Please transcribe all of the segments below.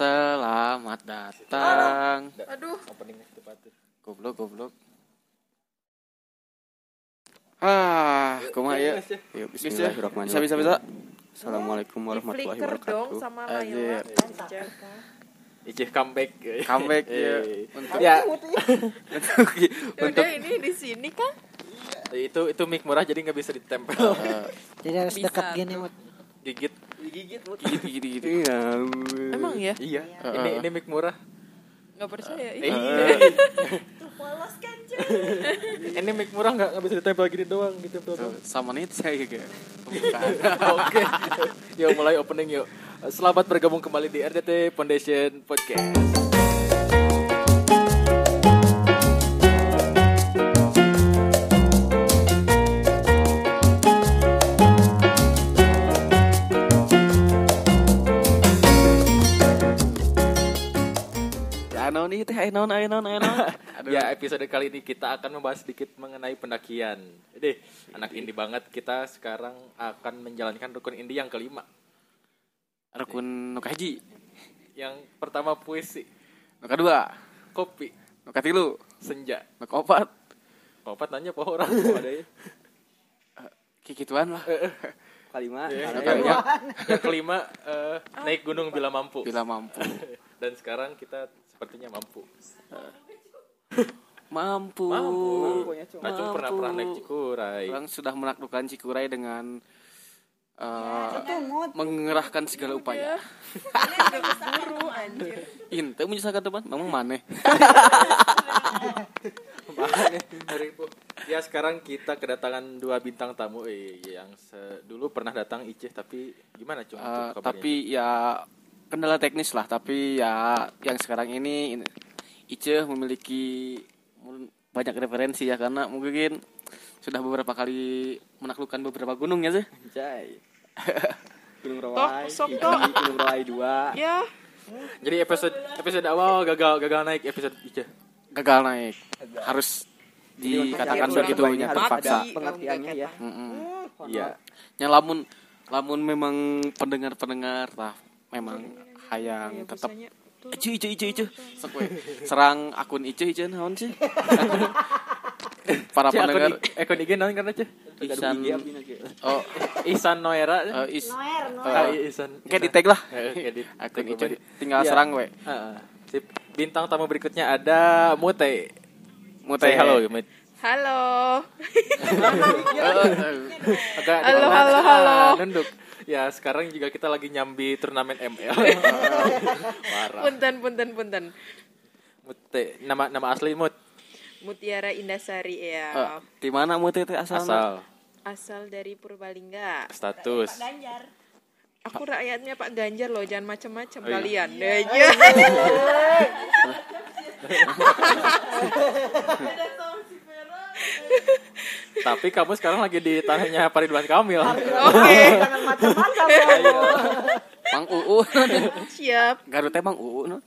Selamat datang. Aduh, openingnya sepatu Goblok, goblok. Ah, kumaha ya? Ya. Yuk, Bisa, bismillahirrahmanirrahim. Bisa, bisa, bisa. Assalamualaikum warahmatullahi wabarakatuh. sama. Icih comeback Comeback ya. Eh, Untuk ya untuk ini di sini kan? itu itu mic murah jadi nggak bisa ditempel eh, Jadi harus dekat gini, tuh. Mut. gigit gitu gitu gitu gitu. Iya. Emang ya? iya Heeh. ini ini mic murah Nggak percaya. Eh, Ih. ini mic murah nggak nggak bisa ditempel gini doang ditempel Tuh, doang Sama nih saya kayak. oke yuk mulai opening yuk selamat bergabung kembali di RDT Foundation Podcast Anon nih teh anon anon anon. Aduh. Ya episode kali ini kita akan membahas sedikit mengenai pendakian. Jadi anak indie banget kita sekarang akan menjalankan rukun indie yang kelima. Rukun nu kaji. Yang pertama puisi, Nu kedua, kopi, nu katilu, senja. nu keopat. Opat nanya po orang ada ya. Kikituan lah. kalima Ya, Ada yang, kali ya. yang- kelima eh, naik gunung bila mampu. Bila mampu. Dan sekarang kita sepertinya mampu. Mampu. Mampu. ya, Cung. Acung pernah pernah naik Cikuray. Orang sudah menaklukkan Cikuray dengan eh, Itu, Mut. mengerahkan segala upaya. Anjir. Inte menyusahkan teman, memang itu. Ya sekarang kita kedatangan dua bintang tamu eh, yang dulu pernah datang Iceh tapi gimana? Eh, untuk kabarnya? tapi ya kendala teknis lah, tapi ya yang sekarang ini ini, Ice memiliki banyak referensi ya karena mungkin sudah beberapa kali menaklukkan beberapa gunung ya sih. Jai Gunung Rawai tok. Gunung Rawai 2 Ya, Jadi episode episode awal gagal gagal naik episode Iceh. Gagal naik. Harus dikatakan begitu harus terpaksa. pengertiannya ya. Iya. Ya lamun lamun memang pendengar-pendengar lah memang hayang ya tetap bisanya tuh. Icu icu icu icu. Serang akun icu icu naon sih? Para pendengar akun IG naon karena na, Ge. Oh Ihsan Noera. eh, is Noer, Noer. Ah, Ihsan. Kayak di tag lah Akun icu tinggal Iya. serang we Heeh. Sip. Bintang tamu berikutnya ada Mute. Mute. Halo. Halo. Halo, halo, halo. Nunduk. Ya, sekarang juga kita lagi nyambi turnamen ML. Parah. Punten, punten, punten. Mute. Nama nama asli Mut. Mutiara Indasari ya. Di mana Mute teh asalna? Asal, Asal dari Purbalingga. status. Aku rakyatnya Pak Ganjar loh, jangan macam-macam Oh, iya. kalian. Iya. Tapi kamu sekarang lagi di tanahnya Pak Ridwan Kamil. Oke, Jangan macam-macam. Mang Uu siap. Garut teh Mang Uu no?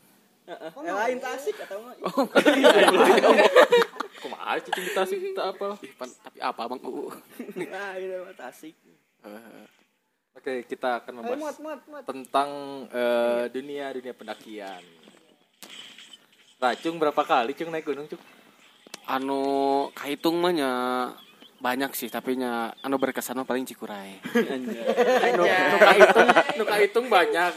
Eh, lain tasik atau enggak Kumaha cicing kita sih kita apa? Tapi apa Mang Uu? nah itu mah tasik Eh, Oke, kita akan membahas Mut, Mut, Mut. tentang eh, dunia dunia pendakian. Racung berapa kali cung naik gunung cung? Anu kahitung mah nya banyak sih tapi nya anu berkesan paling Cikuray. Nu nuka hitung, nuka hitung banyak.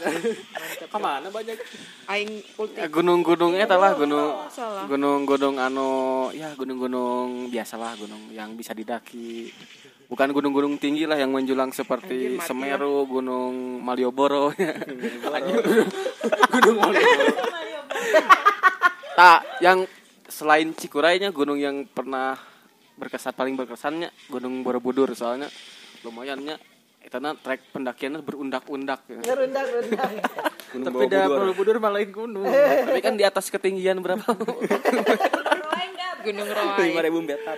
Ke mana banyak? Aing Ya, kultif. gunung-gunung eta lah gunung Salah. gunung-gunung anu ya gunung-gunung biasa lah gunung yang bisa didaki bukan gunung-gunung tinggi lah yang menjulang seperti Anjir, Semeru Gunung Malioboro Gunung Malioboro. tak yang selain Cikurainya gunung yang pernah berkesan paling berkesannya Gunung Borobudur soalnya lumayannya karena trek pendakiannya berundak-undak ya. Gunung Tapi dah Borobudur malah lain gunung. tapi kan di atas ketinggian berapa Gunung lima Roai. ribu meter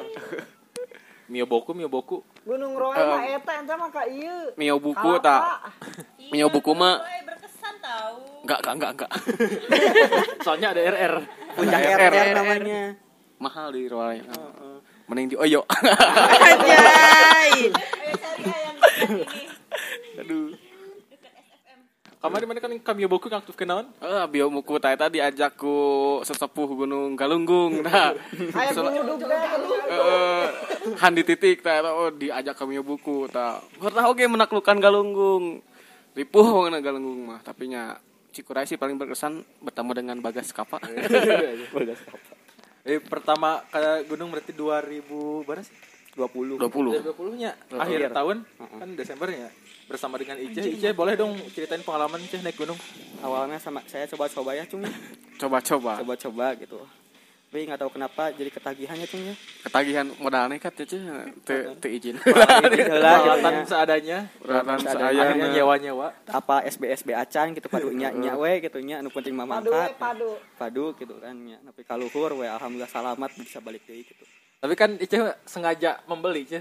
Miyoboku, Miyoboku. Gunung Roe mah eta ente mah ka ieu. Mio buku tak Mio buku mah berkesan tahu. enggak enggak enggak enggak Soalnya ada RR. puncak RR. RR namanya mahal di Roy mending di Oyo Anjay. Aduh Kamari mana kan kami boku ngaktif kenaon? Eh, biomuku tadi tadi diajak ku sesepuh Gunung Galunggung. Nah, dulu. eh handi titik eta, oh diajak kami buku tah. Pernah oge menaklukkan Galunggung. Ripuh banget Galunggung mah, tapi nya Cikuray sih paling berkesan bertemu dengan Bagas Kapa. Eh pertama ke gunung berarti 2000 berapa sih? 20. 20. 2020 nya akhir tahun kan Desembernya bersama dengan Ice. Ice boleh dong ceritain pengalaman Ice naik gunung. Awalnya sama saya coba-coba ya, Cung. ya. Coba-coba. Coba-coba gitu. Tapi nggak tahu kenapa jadi ketagihannya, Cung ya. Ketagihan modal nekat ya, Ceh. Teu teu izin. Heula gitu Peralatan nya. seadanya. Peralatan Seadanya. Akhirnya nyewa-nyewa. apa SBSB acan gitu padu nya nya we gitu nya anu penting mah Padu padu. padu gitu kan nya tapi kaluhur we alhamdulillah salamat bisa balik deui gitu Tapi kan Ice sengaja membeli Ice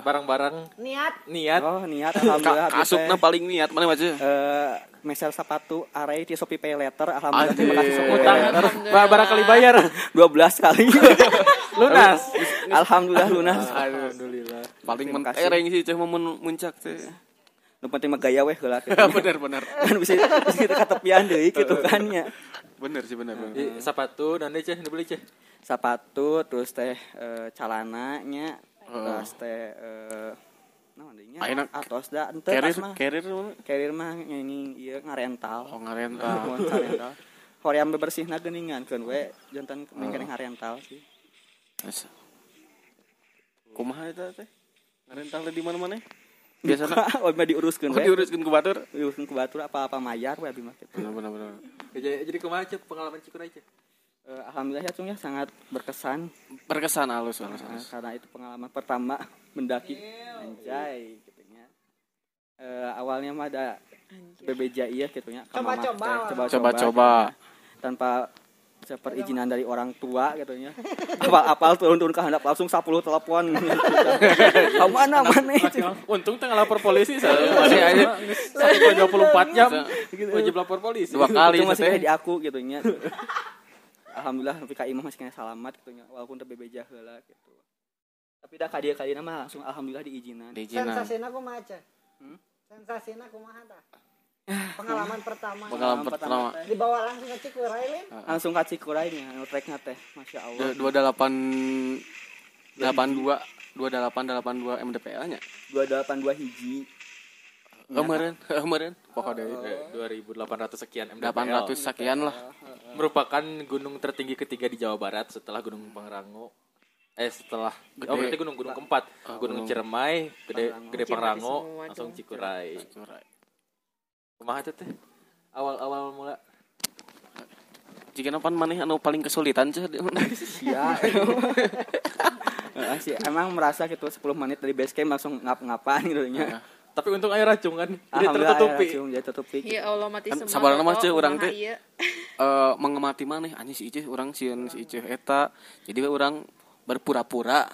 barang-barang Niat. niat. oh niat alhamdulillah Ka- kasupna paling niat mana aja. eh mesel sepatu array di Shopee Pay Letter alhamdulillah terima kasih Shopee Pay ba- barang kali bayar. 12 kali Lunas. alhamdulillah lunas Alhamdulillah. Paling mentereng sih Ceh momen muncak teh. nu penting mah gaya we heula gitu bener bener. kan bisa bisa kita katepian deui gitu kan nya Bener sih bener. bener. Sepatu dan Ice dibeli Ice. Sepatu terus teh eh, calana nya terus teh eh deui nya Ayeuna atos da henteu Carrier tas mah carrier mana? carrier mah ini ieu ngarental Oh ngaren Mohon ngarental hoream bebersihna geuningan keun we jantan mengkeneng ngarental sih Asa. Kumaha eta teh? Ngarental di mana-mana? Biasana oh mah diuruskeun oh, we diuruskeun ku batur. diuruskeun ku batur apa-apa mayar we abi mah. Bener bener bener. Jadi, jadi kumaha pengalaman Cikuray Ice? Eh, alhamdulillah ya cung ya sangat berkesan. Berkesan halus halus. Halus. karena itu pengalaman pertama mendaki. Anjay gitu nya. Eh, awalnya mah ada BBJ iya gitu nya ka mamah Coba-coba. coba-coba. Gitu tanpa perizinan dari orang tua gitu nya apal-apal turun-turun ke handap langsung 10 telepon Kau mana mana itu? Untung tengah lapor polisi saya. Masih aja. Satu dua puluh empat jam. Wajib lapor polisi. Dua kali masih di aku gitu nya alhamdulillah tapi kak imah masih kena selamat gitu nya walaupun teu BBJ heula gitu tapi dah kadia kali mah langsung alhamdulillah diizinan Diizinan. Sensasina kumaha Ceh? Hmm? Sensasina kumaha tah? Pengalaman pertama. Pengalaman pertama. Dibawa langsung ke Cikuray Lin. langsung ka Cikurainya anu treknya teh masya Allah Dua delapan delapan dua dua delapan delapan dua MDPL nya. 282 hiji Kemarin kemarin pokoknya Dua ribu delapan ratus sekian MDPL. delapan ratus sekian lah. merupakan gunung tertinggi ketiga di Jawa Barat setelah Gunung Pangrango. Eh setelah Gede. oh berarti gunung gunung keempat, Gunung Ciremai, Gede Gede Cimahi Pangrango, langsung dong. Cikuray. Kumaha teh teh? Awal-awal mula Jika napan maneh anu paling kesulitan ceh ya sih emang merasa gitu 10 menit dari base camp langsung ngap-ngapan gitu nya tapi untung air racun kan jadi tertutupi. langsung jadi tertutupi Ya Allah mati Kan semua. sabarana mah, kok, Ceu, urang kumaha teh. ieu. eh mengemati maneh anjing si Iceh urang sieun si Iceh eta. Jadi we urang berpura-pura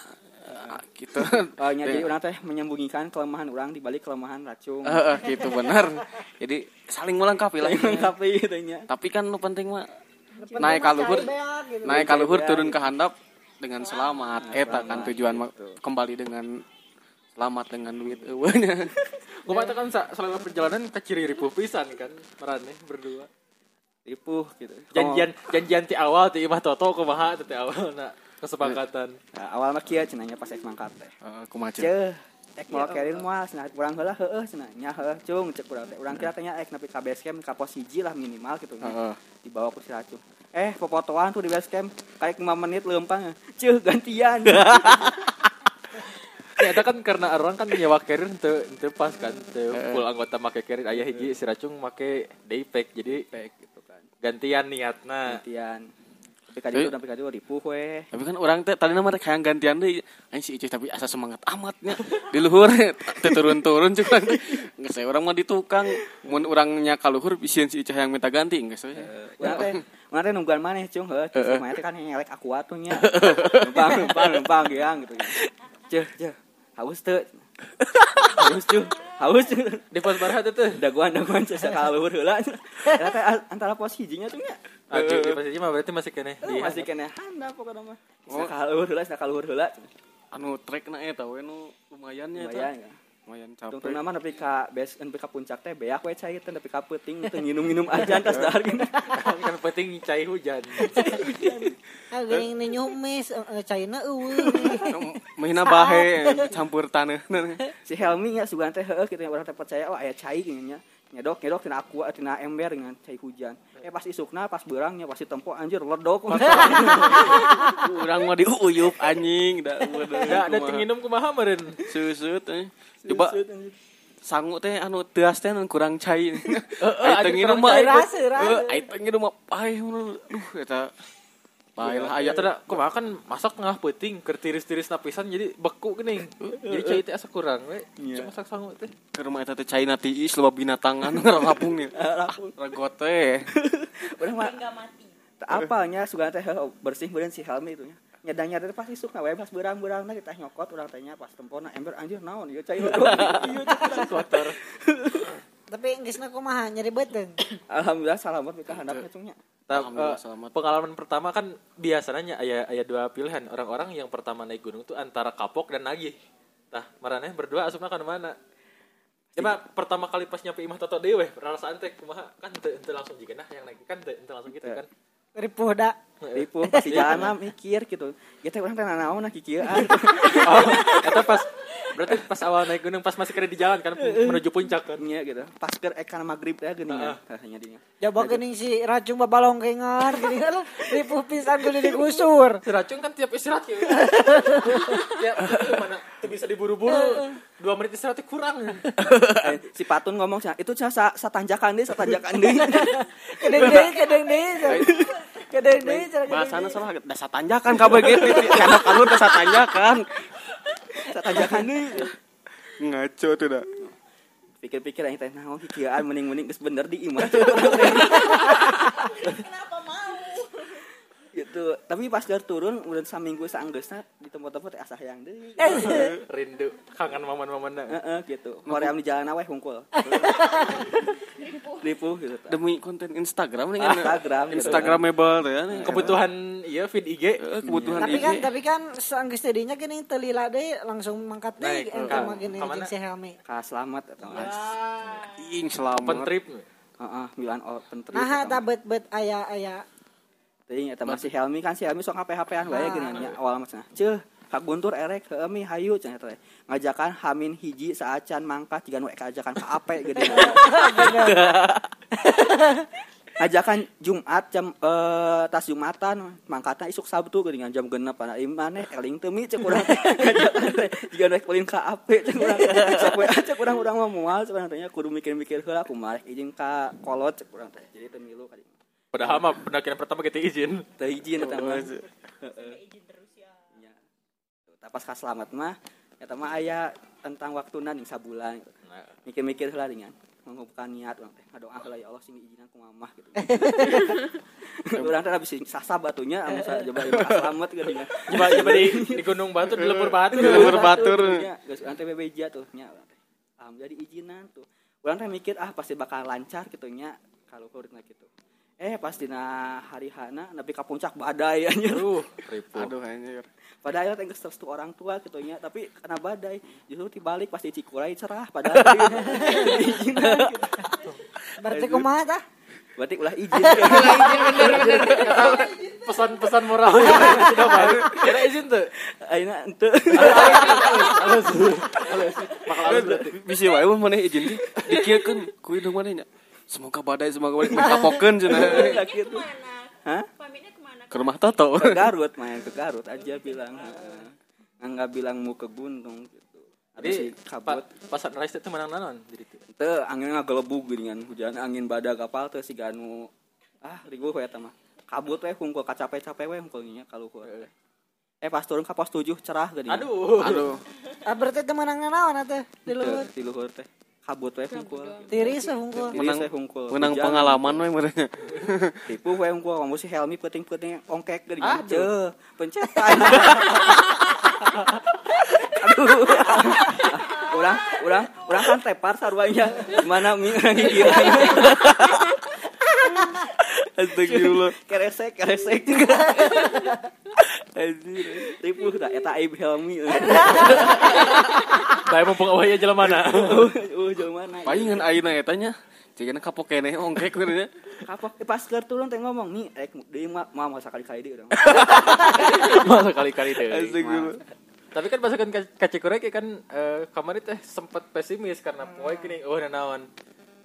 eh, gitu. Oh, nya, jadi orang teh menyembunyikan kelemahan orang di balik kelemahan racun Heeh, gitu benar. Jadi saling melengkapi lah. tapi gitu nya Tapi kan nu penting mah naik mah ka luhur, cai beak gitu. naik ka luhur Beak, turun ke handap dengan selamat. Eta kan tujuan gitu. kembali dengan selamat dengan duit eueuhnya. Kumaha teh kan selama perjalanan keciri ripuh pisan kan perannya berdua. ripuh gitu Janjian janjian ti awal ti imah toto kumaha ti awal na kesepakatan. Nah, awal mah cenanya pas ek mangkat teh Heeh, kumaha ceuh ek mau kerin moal cenah urang heula heueuh cenah nya heueuh cung cek urang teh urang kira teh nya ek nepi ka base camp ka pos hiji lah minimal gitu. Heeh. dibawa ku si racun eh popotoan tuh di base camp kayak 5 menit lempang ceuh gantian Ya eta kan karena orang kan nyewa carrier teu teu pas kan teu full anggota make carrier aya hiji si racung make daypack jadi Baik, gitu kan gantian niatna. gantian tapi itu sampai kali itu ripuh we Tapi kan orang teh tadi nama kayak gantian deh anjing si Iceh tapi asa semangat amatnya di luhur teh turun-turun nggak saya orang mah di tukang mun orangnya ka luhur bisian si Iceh yang minta ganti nggak saya Urang teh, urang teh nungguan maneh cung heuh. Maneh teh kan ngelek aku atunya. Numpang numpang numpang geang gitu. Ceuh, ceuh. Haus teu. Haus cuh. Haus cuh. Di pos baraha teh teh. Daguan daguan ceuh sakala luhur heula. Antara pos hijinya tuh nya. Ah, di, pos hiji mah berarti masih kene di Masih kena handap pokoknya mah. Sakala luhur heula, sakala luhur heula. anu trek na eta we nu lumayan nya Lumayan ya. Lumayan capek nama nepi ka base nepi ka puncak teh beak we cai teh nepi ka peuting teu nginum-nginum aja tas dahar gini. kan penting cai hujan Ah geuning nu nyumis eh, caina eueuh. Mahina bahe campur tanah Si Helmi nya sugan teh heueuh kitu nya urang teh percaya oh aya cai gini nya. Nyedok nyedok tina aqua tina ember dengan cai hujan. Eh pas isukna pas beurangnya pasti tempo anjir ledok. Urang mah diuyup anjing da Enggak ada tinginum kumaha meureun susut eh. Coba sangu teh anu teas teh anu kurang cai. Heeh, Ai teu nginum mah ai- rasa, rasa. Heeh, ai teu nginum mah pae duh eta pae lah aya Aya teh kumaha kan masak tengah peuting keur tiris-tiris napisan jadi beku geuning. Jadi cai teh asa kurang we. Cuma masak sangu teh. keur mah eta teh cai na tiis loba binatang anu ngarapung nih. Ragot teh. Urang mah tak apalnya sugan teh bersih beureun si Helmi itu nya. Nyadanya teh pas isukna we pas beurang-beurangna kita nyokot urang teh nya pas tempona ember anjir naon ieu cai. Ieu cai Kotor. Tapi geusna kumaha nyari beuteung. Alhamdulillah selamat nikah handapnya cungnya. Nah, Alhamdulillah, eh, selamat. pengalaman pertama kan biasanya aya aya dua pilihan orang-orang yang pertama naik gunung tuh antara kapok dan nagih. Nah, maraneh berdua asupna kan mana? Cuma pertama kali pas nyampe imah toto dewe, perasaan teh kumaha kan teu teu langsung jiga nah yang naik kan teu teu langsung gitu kan. Ripuh da. Ripuh pasti jalan mah mikir gitu. Ya teh urang teh nanaon nah kikieuan. Oh, eta pas berarti pas awal naik gunung pas masih kena di jalan kan menuju puncak kan. Nya gitu. Pas keur ekan magrib teh geuning Heeh. rasanya dinya. Coba geuning si racung babalong kengar gini lah. Ripuh pisan kudu digusur. Si racun kan tiap istirahat ya. tiap mana tuh bisa diburu-buru. Dua menit istirahatnya kurang. Eh, si Patun ngomong itu cenah sa, satanjakan deui, satanjakan deui. Kedeng deui, kedeng deui. Kedeng deui cara Bahasana salah dasar tanjakan kabeh gitu. Kana kalur dasar tanjakan. satanjakan deui. Ngaco tuh dah. Pikir-pikir aing teh naon kikieuan mending-mending geus bener di imah. Kenapa mau? gitu. Tapi pas keur turun udah saminggu saanggeusna di tempat-tempat teh asa hayang deui. Rindu kangen momen-momen Heeh gitu. Korea di jalan we hungkul. Ripuh gitu. Demi konten Instagram nih kan. Instagram. gitu. Instagramable tuh ya. kebutuhan iya feed IG Eh, kebutuhan Tapi IG. kan tapi kan saanggeus tadinya gini telila deui langsung mangkat deui Naik, engke ka- mah gini jeung si Helmi. Ka selamat mah. Ing open selamat. trip Heeh, milan open trip. Nah, eta ta mah. bet-bet aya aya Teuing eta masih Helmi kan si Helmi sok HP-HPan wae gini nya awal mah cenah. Ceuh, Kak Guntur erek heueuh mi hayu cenah teh. Ngajakan Hamin hiji saacan mangkat jiga nu ajakan ka ape geuning. Ngajakan Jumat jam eh tas Jumatan mangkatna isuk Sabtu geuning jam 6 pada imane eling teu mi cek urang. Ngajakan jiga nu ulin ka ape cek urang. Sok we cek urang urang mah moal sebenarnya kudu mikir-mikir heula kumaha izin ka kolot cek urang teh. Jadi teu milu kali. padahal mah pendakian pertama kita izin Teu izin eta mah. Ya. Tuh, pas ka selamat mah eta mah aya tentang waktuna ning sabulan gitu. nah, Mikir-mikir heula dengan mengumpulkan niat urang teh. Ngadoa heula ya Allah sing izinan ku mamah gitu. Urang teh bisa sasa batunya anu coba selamat gitu nya. coba coba di di gunung batu di lembur batu Di lembur batur. nya. Geus urang teh bebeja tuh nya urang. Alhamdulillah diizinan tuh. Urang teh mikir ah pasti bakal lancar gitu nya kalau kurang gitu. Eh pas dina hari hana nepi ka puncak badai anjir. aduh ribu Aduh anjir. Padahal teh geus restu orang tua gitu nya, tapi karena badai justru dibalik pasti Cikuray cerah padahal berarti kumaha tah? Berarti ulah izin. pesan-pesan moral tidak mau kira izin tuh Ayeuna henteu. halus halus halus Bisa wae maneh izin sih. Dikieukeun ku indung nya. Semoga badai semoga badai kapokeun cenah. gitu. Hah? Pamitnya ke mana? Ke rumah Toto. Ke Garut main ke Garut aja bilang. Enggak bilang mau ke gunung gitu. Ada jadi si kabut. pa- pas sunrise itu menang nanon jadi tuh Teu angin ngagelebug geuningan hujan angin badak kapal teh si ganu ah ribu we eta mah. Kabut we hungkul kacape-cape we hungkulnya kaluhur. Eh pas turun ka pos 7 cerah geuningan. aduh Aduh. Ah berarti teu menang naon atuh di luhur. Di luhur teh. Kabut we hungkul. Tiris we hungkul. Menang hungkul. Menang pengalaman we merenya. Tipu we hungkul kamu si Helmi penting-penting ongkek geuningan. Aduh. Ceuh, pencetan. Aduh. Urang, urang, urang kan tepar sarwanya. Mana mi hiji. Astagfirullah. Keresek, keresek. Anjir. Ripuh tak eta aib Helmi. Bae mumpung awalnya jalan mana. Oh, jauh mana? Palingan ayeuna eta nya. Cigana kapok keneh ongkek benernya. Kapok eh, pas keur turun teh ngomong nih, rek deui mah mah masa kali-kali deui urang. Masa kali-kali. Asik dulu. Tapi kan pasukan kacikurek kan eh, kemarin teh sempat pesimis karena poe gini oh nanawan.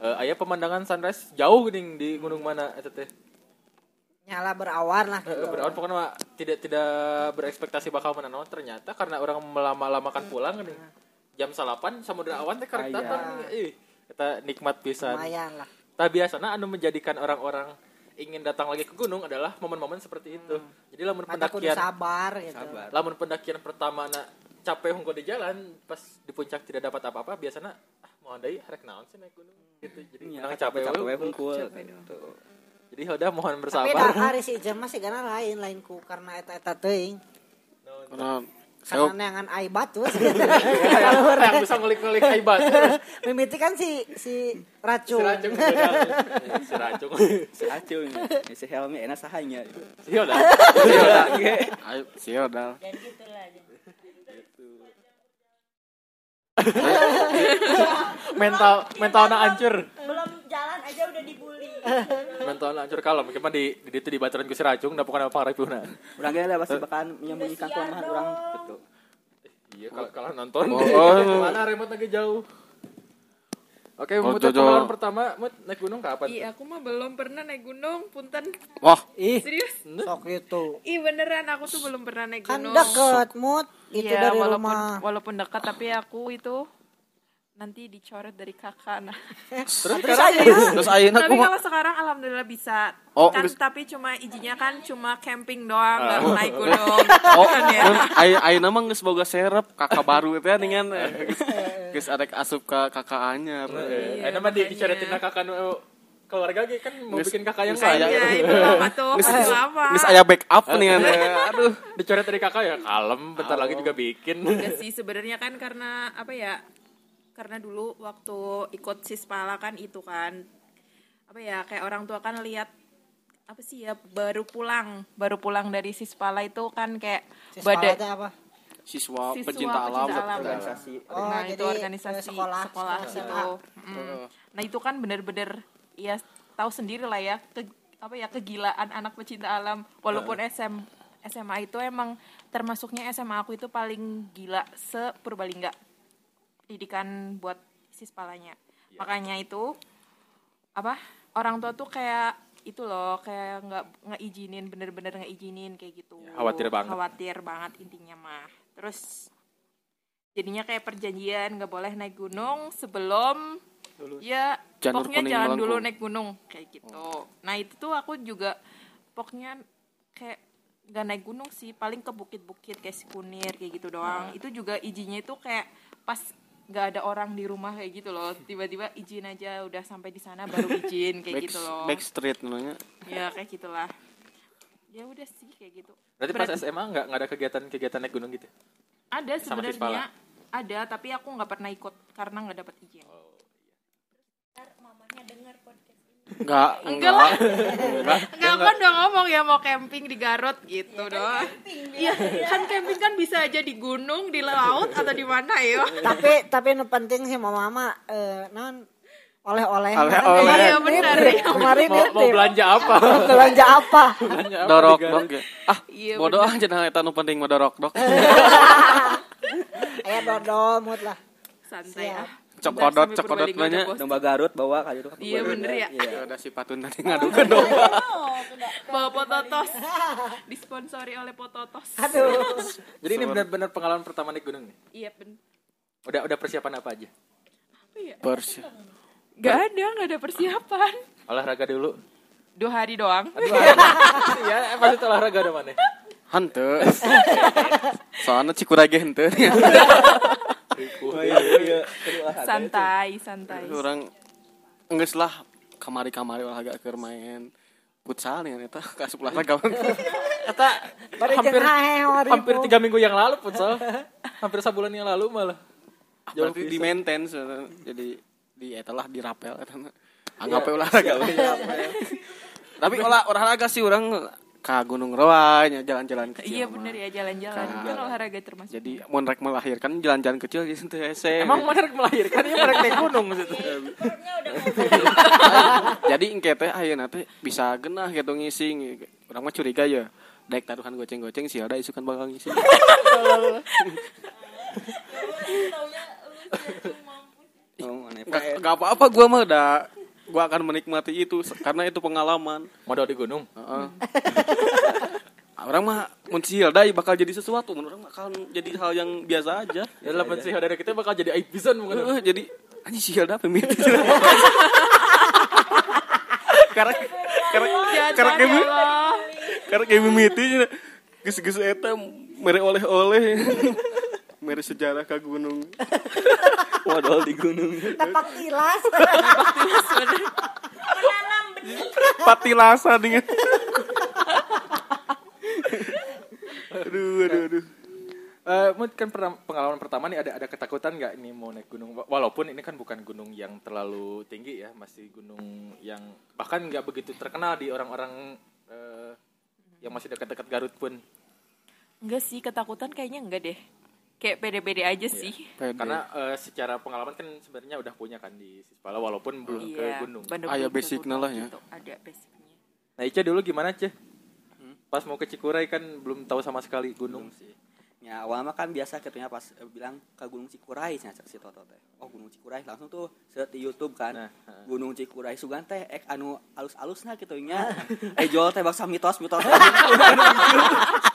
Eh, aya pemandangan sunrise jauh gini di gunung mana eta teh. Nyala berawan lah. Eh, Berawan pokoknya mah tidak tidak berekspektasi bakal menanawan ternyata karena orang melama-lamakan pulang gini. Jam salapan samudra awan teh karek Ah, iya. datang. Ih, kita nikmat pisan. Lumayan lah. Tapi biasanya anu menjadikan orang-orang ingin datang lagi ke gunung adalah momen-momen seperti itu. Jadi lamun Mata pendakian sabar gitu. Sabar. lamun pendakian pertama na capek hungkul di jalan pas di puncak tidak dapat apa-apa biasanya mau deui harek naon sih naik gunung gitu jadi Nya orang capek capek we. we hungkul. Tuh. jadi udah mohon Tapi bersabar dah hari si Ijem masih gana lain lainku karena eta-eta teuing. Karena Karena saya neangan aibat tuh. yang bisa ngulik-ngulik hebat Mimiti kan si si si racun. racung Eh, si racung Si. Eh, Si Helmi enak sahanya. si udah Iya, ge. ayo siodal. dan gitulah mental mental anak hancur. belum jalan aja udah dibully. Mental anak hancur kalau mungkin mah di di itu dibacaran ku si racung da pokoknya apa review Urang ge lah pasti bakalan menyembunyikan kelemahan urang gitu. iya kalau kalau nonton. Oh, oh. mana remote lagi jauh Oke, Oh, Mut, Jojo. pengalaman pertama, Mut, naik gunung kapan? Iya, aku mah belum pernah naik gunung, punten. Wah, Ih, Serius? sok itu. Ih beneran aku tuh belum pernah naik Kan gunung. deket mut itu Iya, dari walaupun rumah. walaupun dekat tapi aku itu nanti dicoret dari kakak nah. Terus Terus sekarang aja terus ayeuna tapi kalau sekarang alhamdulillah bisa. Oh, kan tapi cuma izinnya kan cuma camping doang, nggak naik gunung. Oh, kan ya. mun ay ayeuna mah geus boga serep kakak baru teh dengan geus geus arek asup ka kakak anyar. Iya, enak mah di makanya. dicoretin ke kakak nu keluarga ge kan mau Geus- bikin kakak yang geus kaya. aya. Iya, itu lama tuh, itu lama. geus aya backup nih Aduh. Dicoret dari kakak ya kalem, bentar lagi juga bikin. Enggak sih sebenarnya kan karena apa ya? Karena dulu waktu ikut Sispala kan itu kan apa ya kayak orang tua kan lihat apa sih ya baru pulang baru pulang dari Sispala itu kan kayak Siswa badai teh apa? Siswa, Siswa pecinta alam. pecinta alam. Organisasi. Oh, nah jadi, itu organisasi sekolah, sekolah, sekolah gitu. SMA. Mm. Nah itu kan bener-bener ya tahu sendiri lah ya ke, apa ya kegilaan anak pecinta alam walaupun SM SMA itu emang termasuknya SMA aku itu paling gila se Purbalingga pendidikan buat sispalanya makanya itu apa orang tua tuh kayak itu loh kayak nggak nggak izinin bener-bener nggak izinin kayak gitu. Khawatir banget. khawatir banget intinya mah. Terus jadinya kayak perjanjian nggak boleh naik gunung sebelum ya Janur pokoknya jangan melengkung. dulu naik gunung kayak gitu. Nah itu tuh aku juga pokoknya kayak nggak naik gunung sih paling ke bukit-bukit kayak Sikunir kayak gitu doang. Itu juga izinnya itu kayak pas nggak ada orang di rumah kayak gitu loh. Tiba-tiba izin aja udah sampai di sana baru izin kayak Back, gitu loh. back street namanya. ya kayak gitulah. Ya udah sih kayak gitu. Berarti pas Berarti- SMA nggak nggak ada kegiatan-kegiatan naik gunung gitu? ada sebenarnya ada tapi aku nggak pernah ikut karena nggak dapat izin. Ntar mamanya denger podcast ini Enggak, enggak lah. Enggak kan udah ngomong ya mau camping di Garut gitu doang. iya. Kan camping kan bisa aja di gunung di laut atau di mana ya tapi tapi nu penting sih mama mama eh non oleh-oleh. Oleh-oleh. Iya, benar, ya. kemarin Mau, mau belanja apa? belanja apa? Belanja apa Dorok dok ya. Ah, Iya, bodoh aja nah eta nu penting mah dorok dok. Ayo dodol mut lah. Santai ah Cokodot, cokodot banyak. Domba Garut bawa kali itu. Iya, bener ya. Iya. Ya udah si Patun tadi ngadukeun domba. bawa pototos disponsori oleh pototos aduh Jadi ini benar-benar pengalaman pertama naik gunung nih. iya ben Udah udah persiapan apa aja? apa ya Pers. nggak ada nggak ada persiapan Olahraga dulu. dua hari doang Iya, pasti olahraga ada mana? Henteu. Soalnya cikurage henteu. Oh iya iya. santai santai Orang enggeus lah kamari-kamari olahraga keur main futsal nih eta kasup olahraga. Kata Bari hampir jeung hae hari hampir tiga minggu yang lalu futsal. hampir sebulan yang lalu malah. Jauh Berarti di maintain sebenarnya. jadi di eta lah di rapel eta. Anggap olahraga. Tapi olah olahraga sih orang ka Gunung Roa jalan-jalan kecil Iya mah. bener ya jalan-jalan. Kan. Kan olahraga termasuk. jadi mau rek melahirkan jalan-jalan kecil gitu teu hese Emang mana melahirkan ya mereka naik gunung gitu. Jadi engke teh ayeuna teh bisa genah gitu ngisi urang mah curiga ya daek taruhan goceng-goceng sih ada isukan bakal ngisi. Oh, Pak? nggak apa-apa gua mah udah gua akan menikmati itu karena itu pengalaman. Modal di gunung. Heeh. orang mah mun si Hilda bakal jadi sesuatu. Mun orang akan jadi hal yang biasa aja. Ya lah sih dari kita bakal jadi aib pisan mungkin. Heeh, jadi anjing si Hilda pemit karena karena karena kayak ya karena kayak mimiti geus-geus eta mere oleh-oleh mere sejarah ke gunung Waduh di gunung. Tapak tilas. Menanam benih. patilasa dengan aduh aduh aduh Eh, Mut, kan pernah- pengalaman pertama nih ada ada ketakutan nggak ini mau naik gunung? Wa- Walaupun ini kan bukan gunung yang terlalu tinggi ya, masih gunung yang bahkan nggak begitu terkenal di orang-orang eh, yang masih dekat-dekat Garut pun. Enggak sih, ketakutan kayaknya enggak deh. Kayak pede-pede aja sih. Karena eh, secara pengalaman kan sebenarnya udah punya kan di Sispala walaupun belum ke Iya, gunung. basicnya bener- lah ya. gitu. Ada basicnya. Nah, Ica dulu gimana, Ceh? Pas mau ke Cikuray kan belum tahu sama sekali gunung. Gunung sih. Ya awal mah kan biasa katanya pas eh, bilang ke Gunung Cikuray nya cek si Toto teh. Oh Gunung Cikuray langsung tuh search di YouTube kan. Nah. Gunung Cikuray sugan teh ek anu alus-alusna gitu nya. eh jual teh baksa mitos-mitos. Aduh,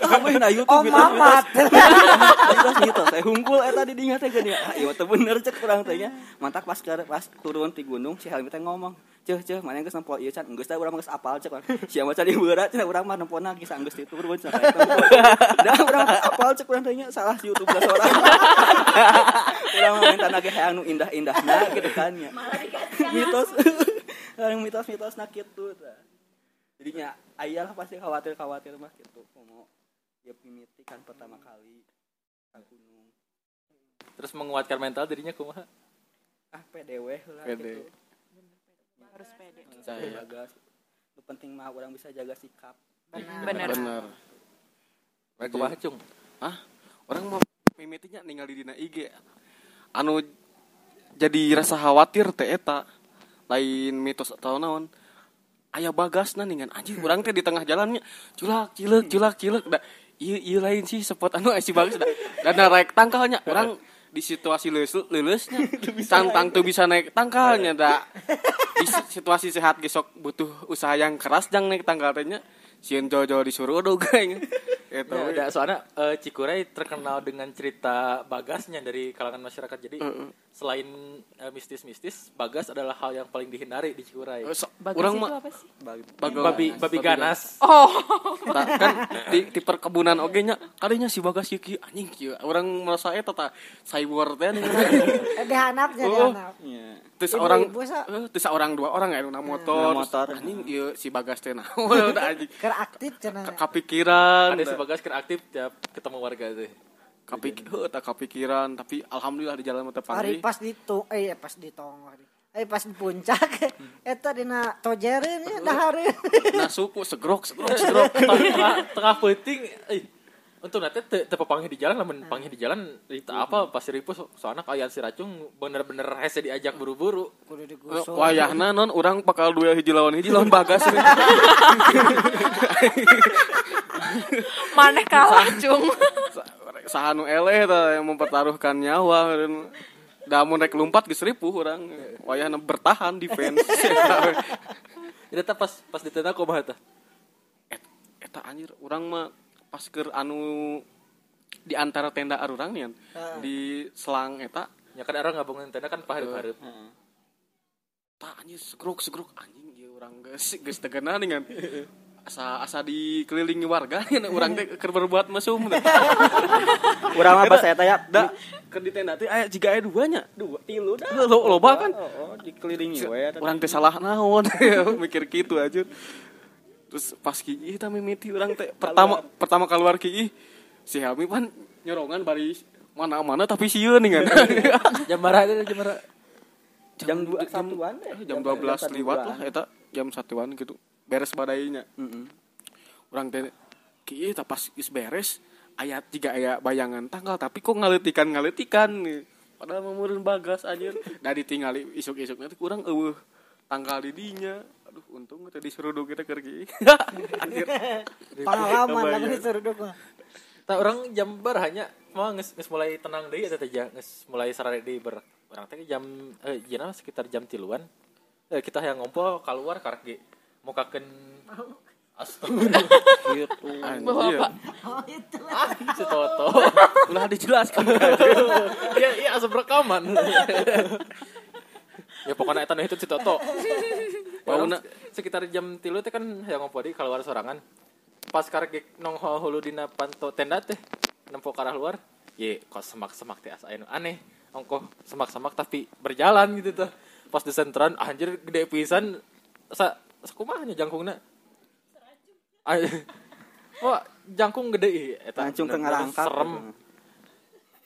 kamu na YouTube Oh mamat. mitos mitos teh hungkul eta di dinya teh geuning. Ah ieu teh bener cek urang teh nya. Mantak pas ke pas turun ti gunung si Helmi teh ngomong, "Ceuh ceuh mana geus nempo ieu can geus teh urang geus apal cek." Sia mah cari beura cenah urang mah nempona geus diturun cenah eta nempo. Da urang teh apal cek urang teh nya salah si YouTube da seorang. Urang mah minta nage hayang nu indah-indahna gitu kan nya. Mitos. Yang mitos-mitos na kitu tah. Jadinya ayah lah pasti khawatir-khawatir mah gitu. Mau ya mimiti kan pertama kali ke gunung. Terus menguatkan mental dirinya kumaha? ah pede weh lah Pede. gitu. Harus pede. Saya. jaga lu penting mah orang bisa jaga sikap Bener. bener Mereka kumaha, Cung? ah orang mau mimitinya ninggal di dina IG anu jadi rasa khawatir teh eta lain mitos atau naon ayah bagas nah ningan anjing urang teh di tengah jalannya culak cilek culak cilek da iya iya lain sih spot anu si bagas da dan naik tangkalnya. Orang di situasi leus leuleusnya tantang tuh bisa naik tangkalnya da di si- situasi sehat gesok butuh usaha yang keras jang naik tangkal teh nya sieun jojo disuruh udah kayaknya Ya, we. ada soalnya eh, Cikuray terkenal dengan cerita bagasnya dari kalangan masyarakat. Jadi selain eh, mistis-mistis, bagas adalah hal yang paling dihindari di Cikuray. Eh, so- Bagas urang itu apa sih? bagas babi babi ganas. Oh, Ta- kan di, di perkebunan oge nya kadinya si bagas kieu anjing kieu urang merasa eta ta cyber teh nih Eh dihanapnya Oh. dihanap. ya terus Ibu- orang eh, terus orang dua orang ya na motor Na motor. Anjing ieu si bagas teh naon anjing Ker aktif cenah. Kapikiran Ada si bagas kan aktif tiap ketemu warga tuh. kapik heuh tak kapikiran tapi alhamdulillah di jalan mata Hari pas di to eh pas di tongor. Eh pas di puncak eta dina tojereun ya dahareun. nah suku segrok segrok segrok tengah tengah penting eh untuk nanti te, te di jalan lamun panggih di jalan itu apa pasti ribu so, soalnya kalian si racung bener-bener hese diajak buru-buru. Wayahna non orang bakal dua hiji lawan hiji lawan bagas maneh kalah, Cung. sahanu eleh ta yang mempertaruhkan nyawa dan damun rek lompat geus ripuh urang. Wayahna bertahan defense. Itu teh pas pas ditenda kumaha Et- eta anjir urang mah pas keur anu di antara tenda arurang nih di selang eta. Ya kan orang ngabungin tenda kan paharep-harep. Tak anjir segruk segruk anjing ieu urang geus geus tegena nih kan asa asa dikelilingi warga nih urang teh keur berbuat mesum. Urang mah pas eta ya. Da keur di tenda teh aya jiga aya dua nya. Dua tilu dah. Lo loba kan? Oh, oh dikelilingi we. Eta. orang teh salah naon? Mikir gitu aja terus pas kiih teh mimiti orang teh. Pertama pertama keluar kiih si Helmi pan nyorongan bari mana mana tapi sieun nih kan jam berapa jam berapa? Jam 2 satuan deh. Jam 12 liwat lah eta. Jam satuan gitu. Beres badainya. Heeh. orang teh kieu tah pas geus beres ayat tiga aya bayangan tanggal tapi kok ngaletikan ngaletikan? Nih padahal memurin bagas anjir da ditingali isuk-isuk nanti kurang eueuh tanggal di dinya aduh untung teh disuruh kita kerja anjir Pengalaman lah disuruh mah. Tah orang jam ber hanya mau nges, nges mulai tenang deui eta teh ja, nges mulai sarare deui ber. Orang teh jam eh jana sekitar jam tiluan. Eh kita yang ngompol keluar karek ge mukakeun Astagfirullah. Gitu. anjir Oh itu. Si Toto. ulah dijelaskan Iya iya asap rekaman. ya pokoknya eta itu si Toto. Sekitar jam tilu teh kan yang ngompol di keluar sorangan. Pas karek ge nong hulu dina panto tenda teh nempo ke arah luar. Ye, kok semak-semak teh asa anu aneh. Ongkoh semak-semak tapi berjalan gitu tuh. Pas di sentran anjir gede pisan sa sakumahnya jangkungna. Ay, Wah, jangkung gede ih eta. Bener-bener ngarangkap. Serem.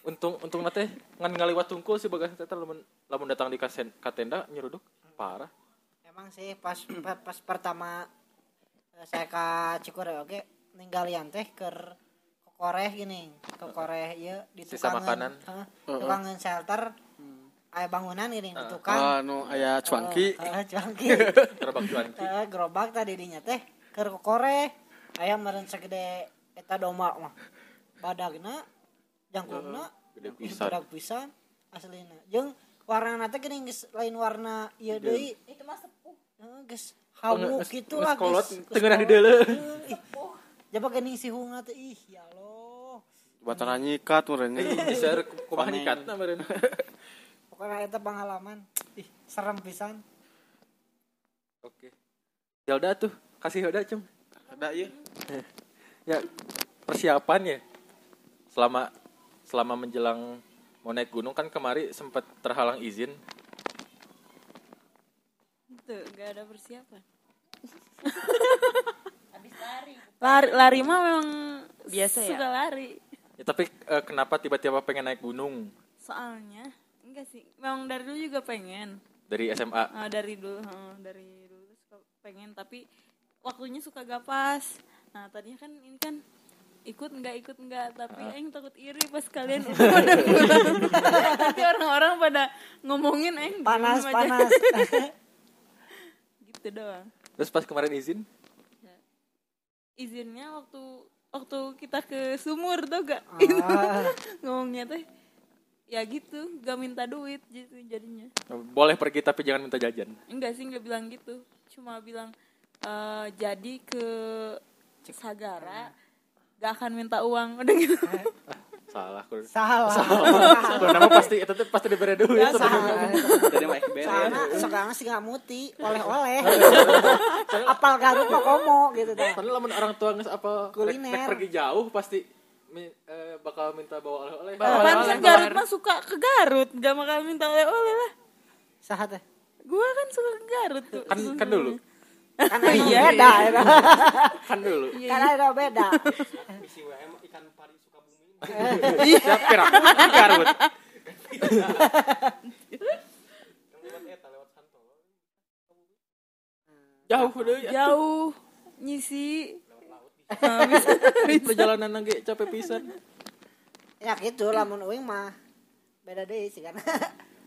Untung untung nate ngan ngaliwat tungkul sih bagas eta lamun lamun datang di kasen, katenda nyeruduk parah. Emang sih pas pas, pas pertama eh, saya ke Cikure oke ninggalian teh ke ke Koreh gini ke Koreh ya di Sisa tukangan makanan. Tukangan shelter. Aya bangunan gini di tukang ah nu aya cuangki. Heeh, cuangki. Gerobak cuanki. Heeh, gerobak tadi dinya teh ke Koreh. Aya meureun sagede eta domba mah. Badagna jangkungna Gede pisan. badag pisan aslina jeung warna teh geuning geus lain warna ieu deui. Itu mah geus hawuk Nges- gitu lah kolot, geus- geus tengah di kolot. deuleu. Heeh, ih. Jaba geuning si hunga teh ih ya Allah. batana nyikat meureun Bisa kumaha nikatna meureun. Pokoknya eta pengalaman. Ih, serem pisan. Oke. Hilda tuh, kasih Hilda cum. ada ieu Ya persiapan ya. Selama selama menjelang mau naik gunung kan kemari sempat terhalang izin. Tuh, gak ada persiapan. Habis lari. Lari, lari mah memang Biasa ya? Suka lari. Ya, tapi eh, kenapa tiba-tiba pengen naik gunung Soalnya enggak sih, memang dari dulu juga pengen. dari SMA? Ah, dari dulu, heeh, dari dulu suka pengen tapi waktunya suka gak pas. Nah, tadinya kan ini kan ikut enggak ikut enggak tapi aing takut iri pas kalian udah pada pulang. Nanti orang-orang pada ngomongin aing diem Panas panas. gitu doang. Terus pas kemarin izin, Izinnya waktu waktu kita ke sumur tuh gak? Ah, ngomongnya teh ya gitu gak minta duit gitu jadinya. Boleh pergi tapi jangan minta jajan. enggak sih nggak bilang gitu. Cuma bilang eh, jadi ke Sagara gak akan minta uang udah gitu Salah. Kur. salah. Kur, nama pasti itu tuh pasti diberi duit. Ya, salah. Jadi mah sekarang sih nggak muti oleh-oleh. Apal garuk mah komo gitu dah. Padahal lamun orang tua nges apa Kuliner. rek- rek pergi jauh pasti eh, bakal minta bawa oleh-oleh. Apaan sih Garut mah suka ke Garut gak bakal minta oleh-oleh lah Sahat teh. gua kan suka ke Garut tuh Kan kan dulu. Kan ada beda ya. Kan dulu. Kan ada beda. ikan Siap perak. Garut. Jauh deh. jauh nyisi Perjalanan nangge capek pisan. Ya gitu lamun uing mah beda deh sih kan.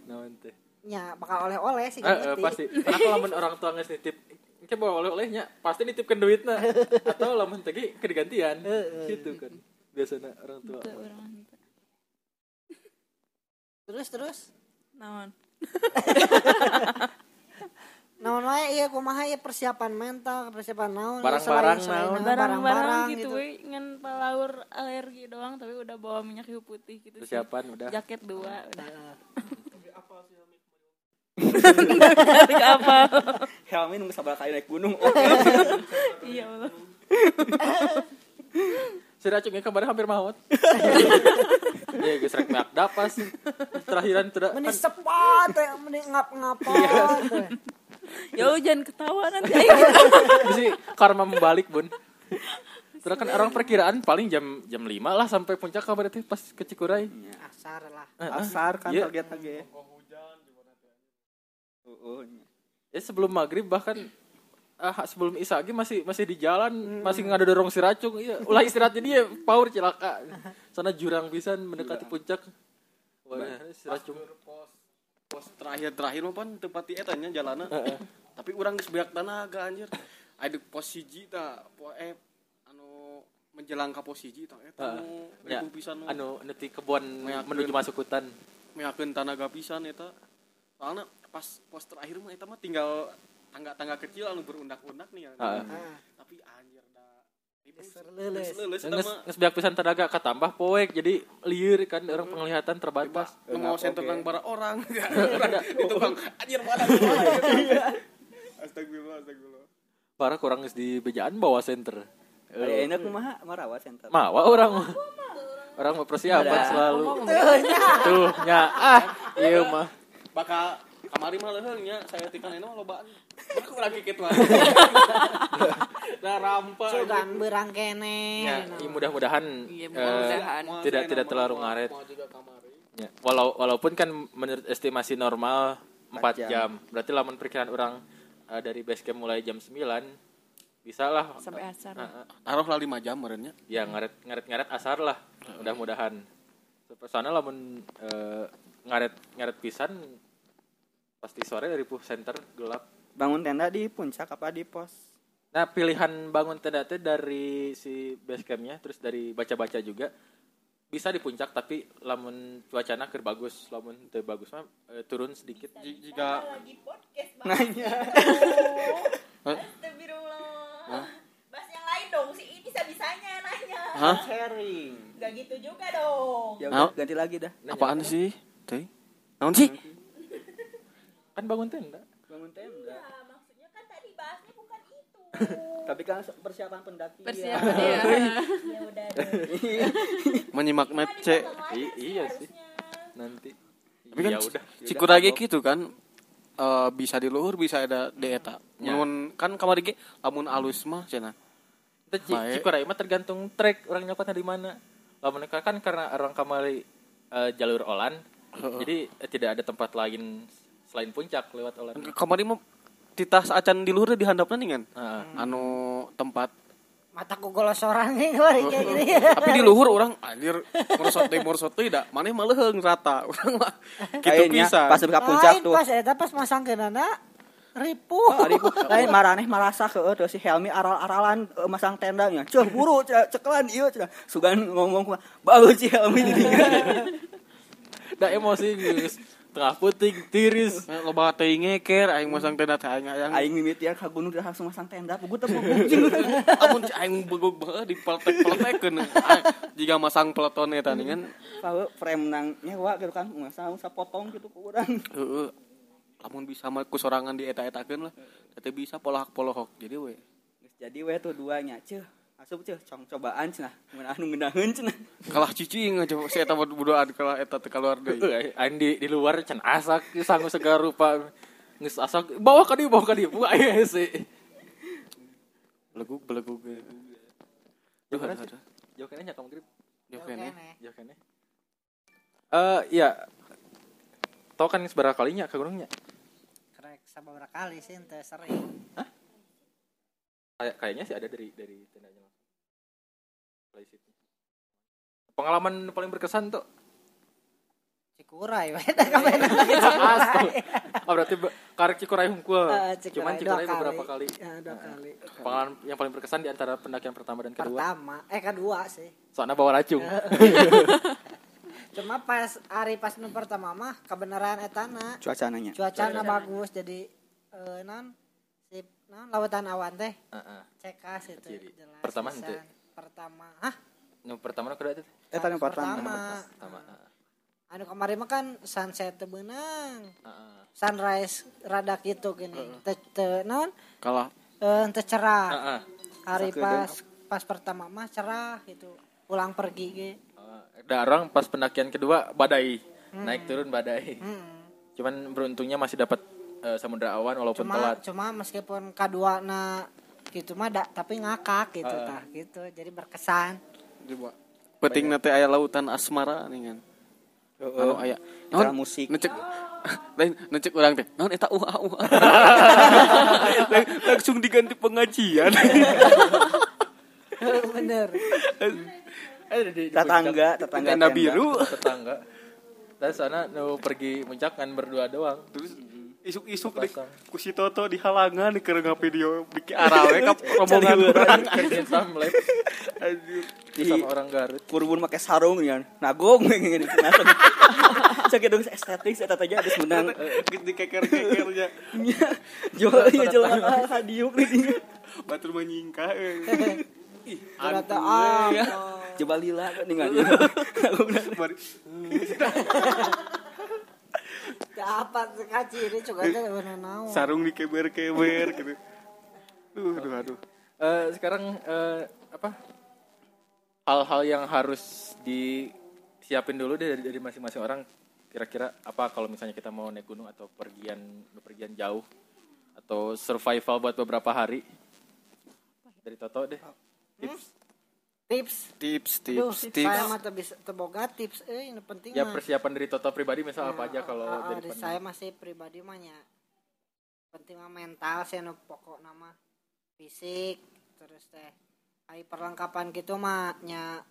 Naon teh? Nya bakal oleh-oleh sih Eh, eh, ngerti. pasti. Kenapa lamun orang tua nges nitip bawa oleh-olehnya pasti nitipkan duitnya atau lamun tadi kegantian gitu kan biasanya orang tua Tuh, orang minta. Terus terus. naon Naon wae ieu kumaha ieu persiapan mental, persiapan naon Barang-barang selain- selain naon. barang-barang gitu, we ngan palaur alergi doang tapi udah bawa minyak hiu putih gitu sih. persiapan udah jaket dua udah Gak apa Helmi nunggu sabar kali naik gunung. iya Allah si racungnya kemarin hampir maut ya geus rek meak dapas terakhiran tidak Meni sepat teh meni ngap-ngapa. ya Allah, jangan ketawa nanti. Jadi karma membalik bun Terus kan orang perkiraan paling jam jam 5 lah sampai puncak kabar itu pas ke Cikuray. Asar lah. Asar kan Iya. target lagi. Oh, Ya sebelum maghrib bahkan ah, sebelum Isa lagi masih masih di jalan masih nggak ada dorong si racung. Iya ulah istirahatnya dia power celaka. Sana jurang pisan mendekati puncak. Wah, si racung. pos pos terakhir terakhir mah pan tempat di etanya jalana tapi orang geus beak tenaga anjir. Ada pos hiji ta po eh anu menjelang ka pos hiji ta eta nu ya, pisan nu. anu nanti Meyakin. menuju masuk hutan. meyakeun tenaga pisan eta. Soalnya pas pos terakhir mah eta mah tinggal tangga-tangga kecil anu berundak-undak nih ya. Heeh. tapi anjir da Leuleus. leuleus eta Nges, mah nges biak pisan tenaga katambah poek jadi liur kan orang penglihatan terbatas. Mau center nang bara orang. Itu bang anjir mana astagfirullah astagfirullah. Parah kurang geus di bejaan bawa center Aya enak kumaha marawa center. mawa orang mah. Orang mah persiapan selalu. Tuh nya ah iya mah. Bakal kamari mah leheungnya saya tikan ini mah lobaan aku lagi kitu mah nah rampa Sugan berang kene. ya iya, mudah-mudahan. eh, mudah-mudahan. tidak tidak terlalu ngaret. Ya, walau walaupun kan menurut estimasi normal 4 Empat jam. jam. Berarti lamun perkiraan orang eh, dari base camp mulai jam 9 bisa lah. Sampai asar. Eh, eh, taruh lah 5 jam merenya ya ngaret ngaret ngaret asar lah mudah-mudahan. Soalnya lamun eh, ngaret ngaret pisan pasti sore dari puh center gelap Bangun tenda di puncak apa di pos? nah pilihan bangun tenda teh dari si base campnya terus dari baca-baca juga. Bisa di puncak tapi lamun cuacana keur bagus. Lamun teu bagus mah eh, turun sedikit. J- jika lagi podcast bang. Nanya. Astagfirullah. Bahas yang lain dong si ini bisa bisanya nanya. Hah? Sharing. Gak gitu juga dong. Ya udah ganti lagi dah. apaan sih? Teh. Naon sih? Kan bangun tenda Bangun tenda. Nah, maksudnya kan tadi bahasnya bukan itu. Tapi kan persiapan pendaki. persiapan ya ya udah menyimak mece I- iya sih. nanti. Tapi kan ya udah cikurage gitu kan eh, bisa di luhur bisa ada di eta Ya. Mun- kan kamari ge lamun alus mah cenah Itu Baik. Cikuray mah tergantung trek orang nyokotnya di mana. Lamun mereka kan karena orang kamari eh, jalur Olan, jadi eh, tidak ada tempat lain selain puncak lewat Olan. kamari mah titas acan di luhur di handapna nih kan Heeh. anu tempat Mataku golosoran nih kemarin kayak gini. tapi di luhur orang anjir morsot deui morsot deui da maneh mah leuheung rata urang mah kitu Kayaknya bisa pas ke puncak tuh. pas eta pas masang kenana ripuh. Oh, ribu. Lain maraneh marasa ke terus si Helmi aral-aralan eh, masang tendanya. Ceuh buru ce- cekelan ieu cenah. Sugan ngomong bagus si Helmi di. Da emosi geus tengah puting tiris. Eh, loba teuing ngeker aing masang tenda teh aing ayang Aing mimiti ka gunung dia langsung masang tenda. Pugu teh amun ci aing begog banget di peletek-peletekeun Aing jika masang peleton eta nih kan Tahu frame nang nyewa gitu kan. Masang sapotong gitu ku urang. heeh lamun bisa mah ku sorangan di eta-etakeun lah teh bisa polohak-polohok jadi we jadi we tuh duanya ceuh. Asup ceuh cong cobaan cenah. Mun anu ngeunaheun cenah. kalah cicing aja si eta budoan kalah eta teh keluar deui Aing di di luar can asak sanggup segala rupa geus asak bawa ka dieu bawa ka dieu buka aya sih. belegug belegug Jauh kan jauh kan nya kamu grip. Yo kene Jauh kan Eh iya. Tau kan seberapa kalinya ke gunungnya? Sababaraha kali sih ente sering. Kayak kayaknya sih ada dari dari tendanya Play seat-nya. Pengalaman paling berkesan tuh. Cikuray. Astaga. Oh, berarti be- karek Cikuray hungkul. Eh, Cuman Cikuray beberapa kali. Ya, dua kali. Pengalaman yang paling berkesan di antara pendakian pertama dan kedua. Pertama, eh kedua sih. Soalnya bawa racung. Cuma pas hari pas nu pertama mah kebenaran etana. Cuaca nanya. Cuacana bagus jadi eh non sip non lautan awan teh Heeh. cekas itu Jadi, jelas. pertama pisan. Pertama. Hah? Nu pertama nu itu. Eta nu pertama. Pertama. Pertama. heeh. Anu kemarin mah kan sunset teu beunang. Heeh. Sunrise rada gitu gini. Teu teu non kalah eh teu cerah. Heeh. Hari Sakedeung. pas pas pertama mah cerah gitu. Pulang pergi ge. Eh, Darang pas pendakian kedua badai. Naik turun badai. Hmm. Cuman beruntungnya masih dapat eh, samudra awan walaupun Cuma telat. cuma meskipun kedua na gitu mah da, tapi ngakak gitu tah gitu. Jadi berkesan. coba peting nanti aya lautan asmara nih kan? Anu aya. Acara musik. ngecek lain ngecek orang teh. Non eta uah uah Lang- langsung diganti pengajian. Bener. Tetangga tetangga tenda tenda. biru tetangga. Dan sana nu pergi muncak kan berdua doang. Terus isuk-isuk Pasang. deh ku si Toto di halangan keur video bikin arawe ka rombongan. urang kerjaan samlep Di- sama orang Garut. Kurbun pakai sarung ya nagong ngene langsung sakit dong estetik saya aja ada menang. Di keker-kekernya jual iya jual hadiuk nih. Batur menyingkah ternyata apa coba lila kan nih Mari. Apa sekaci ini juga ada bener naon sarung di keber-keber gitu. Duh aduh aduh. Eh, sekarang eh, apa? Hal-hal yang harus disiapin dulu deh dari, dari masing-masing orang. Kira-kira apa kalau misalnya kita mau naik gunung atau pergian bepergian jauh? Atau survival buat beberapa hari? Dari Toto deh. Tips tips. Tips Aduh, tips tips. saya mah teu bisa teboga tips. Eh ini penting ya mah. persiapan dari Toto pribadi misal apa aja kalau Ah, ah, dari dari pandang- saya masih pribadi mah nya penting mah mental sih nu pokok nama fisik. Terus teh ai perlengkapan gitu mah nya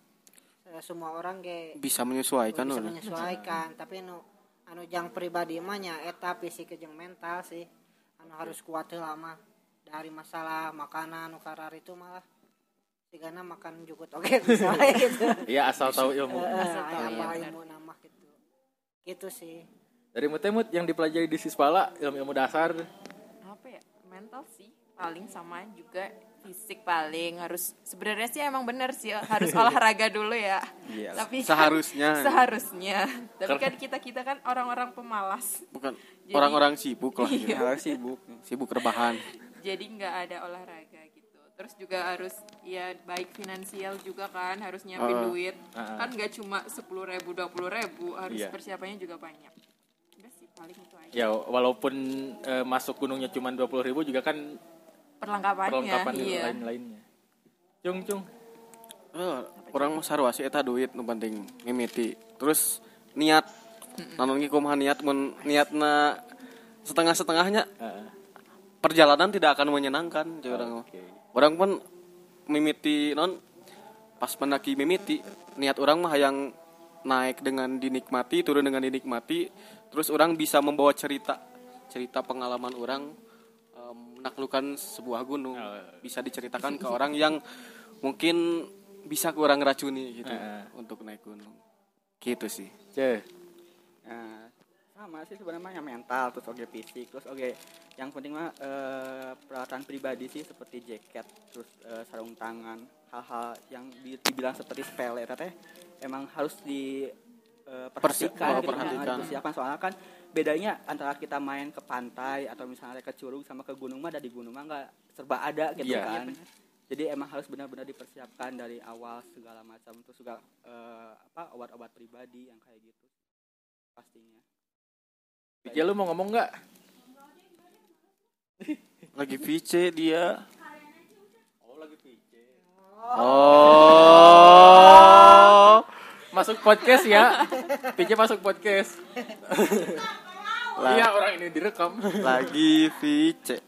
eh, semua orang ge bisa menyesuaikan bisa udah. menyesuaikan. Tapi nu anu jang pribadi mah nya eta fisik jeung mental sih. Anu harus kuat heula mah. Dari masalah makanan nu karar itu malah tigana makan jugut oke misalnya gitu Iya asal tahu ilmu Eh, Asal tahu, apa benar. ilmu nama gitu gitu sih dari mutemut yang dipelajari di Sispala ilmu-ilmu dasar apa ya mental sih paling sama juga fisik paling harus sebenarnya sih emang bener sih harus olahraga dulu ya Iya. tapi kan- Seharusnya. seharusnya tapi kan kita kita kan orang-orang pemalas bukan orang-orang sibuk lah gitu. Iya. harus sibuk sibuk rebahan jadi nggak ada olahraga terus juga harus ya baik finansial juga kan harus nyiapin Heeh. duit Heeh. kan nggak cuma sepuluh ribu dua puluh ribu harus Iya. persiapannya juga banyak udah sih paling itu aja ya walaupun eh, masuk gunungnya cuma dua puluh ribu juga kan perlengkapannya perlengkapan iya lain-lainnya cung cung Eh, orang mah sarua sih eta duit nu penting mimiti terus niat nanon ge kumaha niat mun niatna setengah-setengahnya Heeh. perjalanan tidak akan menyenangkan mah. Oke. Orang pun mimiti non pas mendaki mimiti niat orang mah yang naik dengan dinikmati turun dengan dinikmati terus orang bisa membawa cerita cerita pengalaman orang menaklukkan sebuah gunung. Bisa diceritakan ke orang yang mungkin bisa kurang racuni gitu Heeh. untuk naik gunung. Gitu sih. Ceh. Nah, sama sih sebenarnya yang mental terus oke fisik terus oke yang penting mah eh, peralatan pribadi sih seperti jaket terus eh, sarung tangan hal-hal yang di- dibilang seperti sepele teh emang harus di Persi- perhatikan oh, gitu, perhatikan. nah, dipersiapkan soalnya kan bedanya antara kita main ke pantai atau misalnya ke curug sama ke gunung mah dari gunung mah nggak serba ada gitu Iya. kan jadi emang harus benar-benar dipersiapkan dari awal segala macam terus juga eh, apa obat-obat pribadi yang kayak gitu pastinya Vicky lu mau ngomong nggak? lagi VC dia Oh lagi VC. oh Masuk podcast ya. VC masuk podcast. Iya orang ini direkam. lagi VC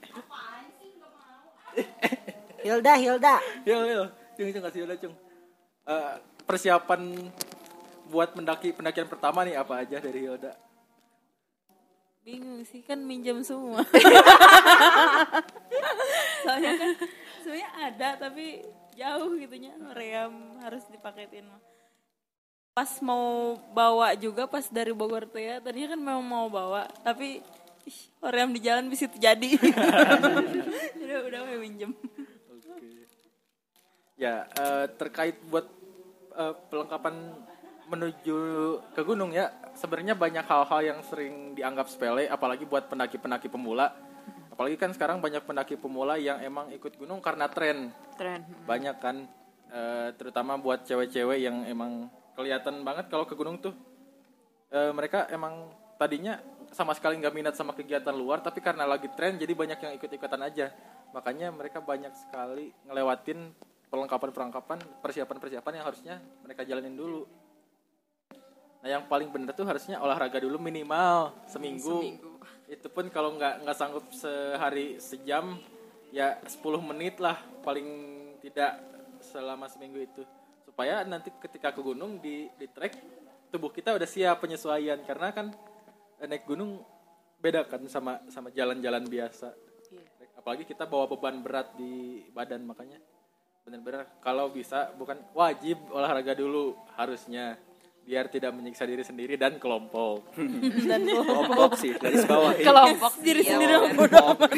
Hilda Hilda Yo yo, cung cung kasih udah cung. Eh, persiapan buat mendaki pendakian pertama nih apa aja dari Hilda? Bingung sih kan minjam semua. Soalnya kan sebenarnya ada tapi jauh gitunya. Ream harus dipaketin mah. Pas mau bawa juga pas dari Bogor tuh ya tadinya kan memang mau bawa tapi ih, ream di jalan bisa terjadi udah udah mau minjem. Ya eh, terkait buat eh, pelengkapan menuju ke gunung ya sebenarnya banyak hal-hal yang sering dianggap sepele apalagi buat pendaki-pendaki pemula. Apalagi kan sekarang banyak pendaki pemula yang emang ikut gunung karena tren. Tren. Banyak kan eh, terutama buat cewek-cewek yang emang kelihatan banget kalau ke gunung tuh. Eh, mereka emang tadinya sama sekali nggak minat sama kegiatan luar tapi karena lagi tren jadi banyak yang ikut-ikutan aja. Makanya mereka banyak sekali ngelewatin perlengkapan-perlengkapan persiapan-persiapan yang harusnya mereka jalanin dulu Nah yang paling bener tuh harusnya olahraga dulu minimal seminggu. Itu pun kalau nggak nggak sanggup sehari sejam ya 10 menit lah paling tidak selama seminggu itu. Supaya nanti ketika ke gunung di di trek tubuh kita udah siap penyesuaian. Karena kan eh, naik gunung beda kan sama sama jalan-jalan biasa. Apalagi kita bawa beban berat di badan makanya benar-benar kalau bisa bukan wajib olahraga dulu harusnya biar tidak menyiksa diri sendiri dan kelompok. dan kelompok sih garis bawah kelompok diri iya, sendiri bodoh amat.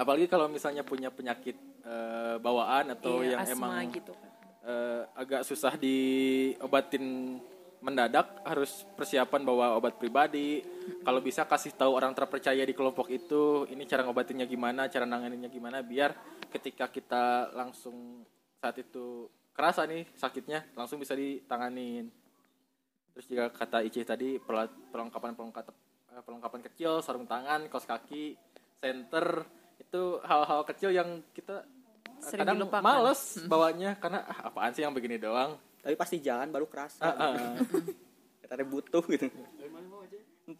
Apalagi kalau misalnya punya penyakit eh, bawaan atau Iya, yang asma emang gitu eh, agak susah diobatin mendadak harus persiapan bawa obat pribadi. Kalau bisa kasih tahu orang terpercaya di kelompok itu ini cara ngobatinnya gimana, cara nanganinnya gimana biar ketika kita langsung saat itu kerasa nih sakitnya langsung bisa ditanganin. Terus juga kata Ici tadi perlengkapan perlengkapan eh, perlengkapan kecil, sarung tangan, kaos kaki, senter itu hal-hal kecil yang kita eh, Sering kadang dilupakan. males bawanya karena ah, apaan sih yang begini doang. tapi pasti jalan baru kerasa Ah, ah. kita butuh gitu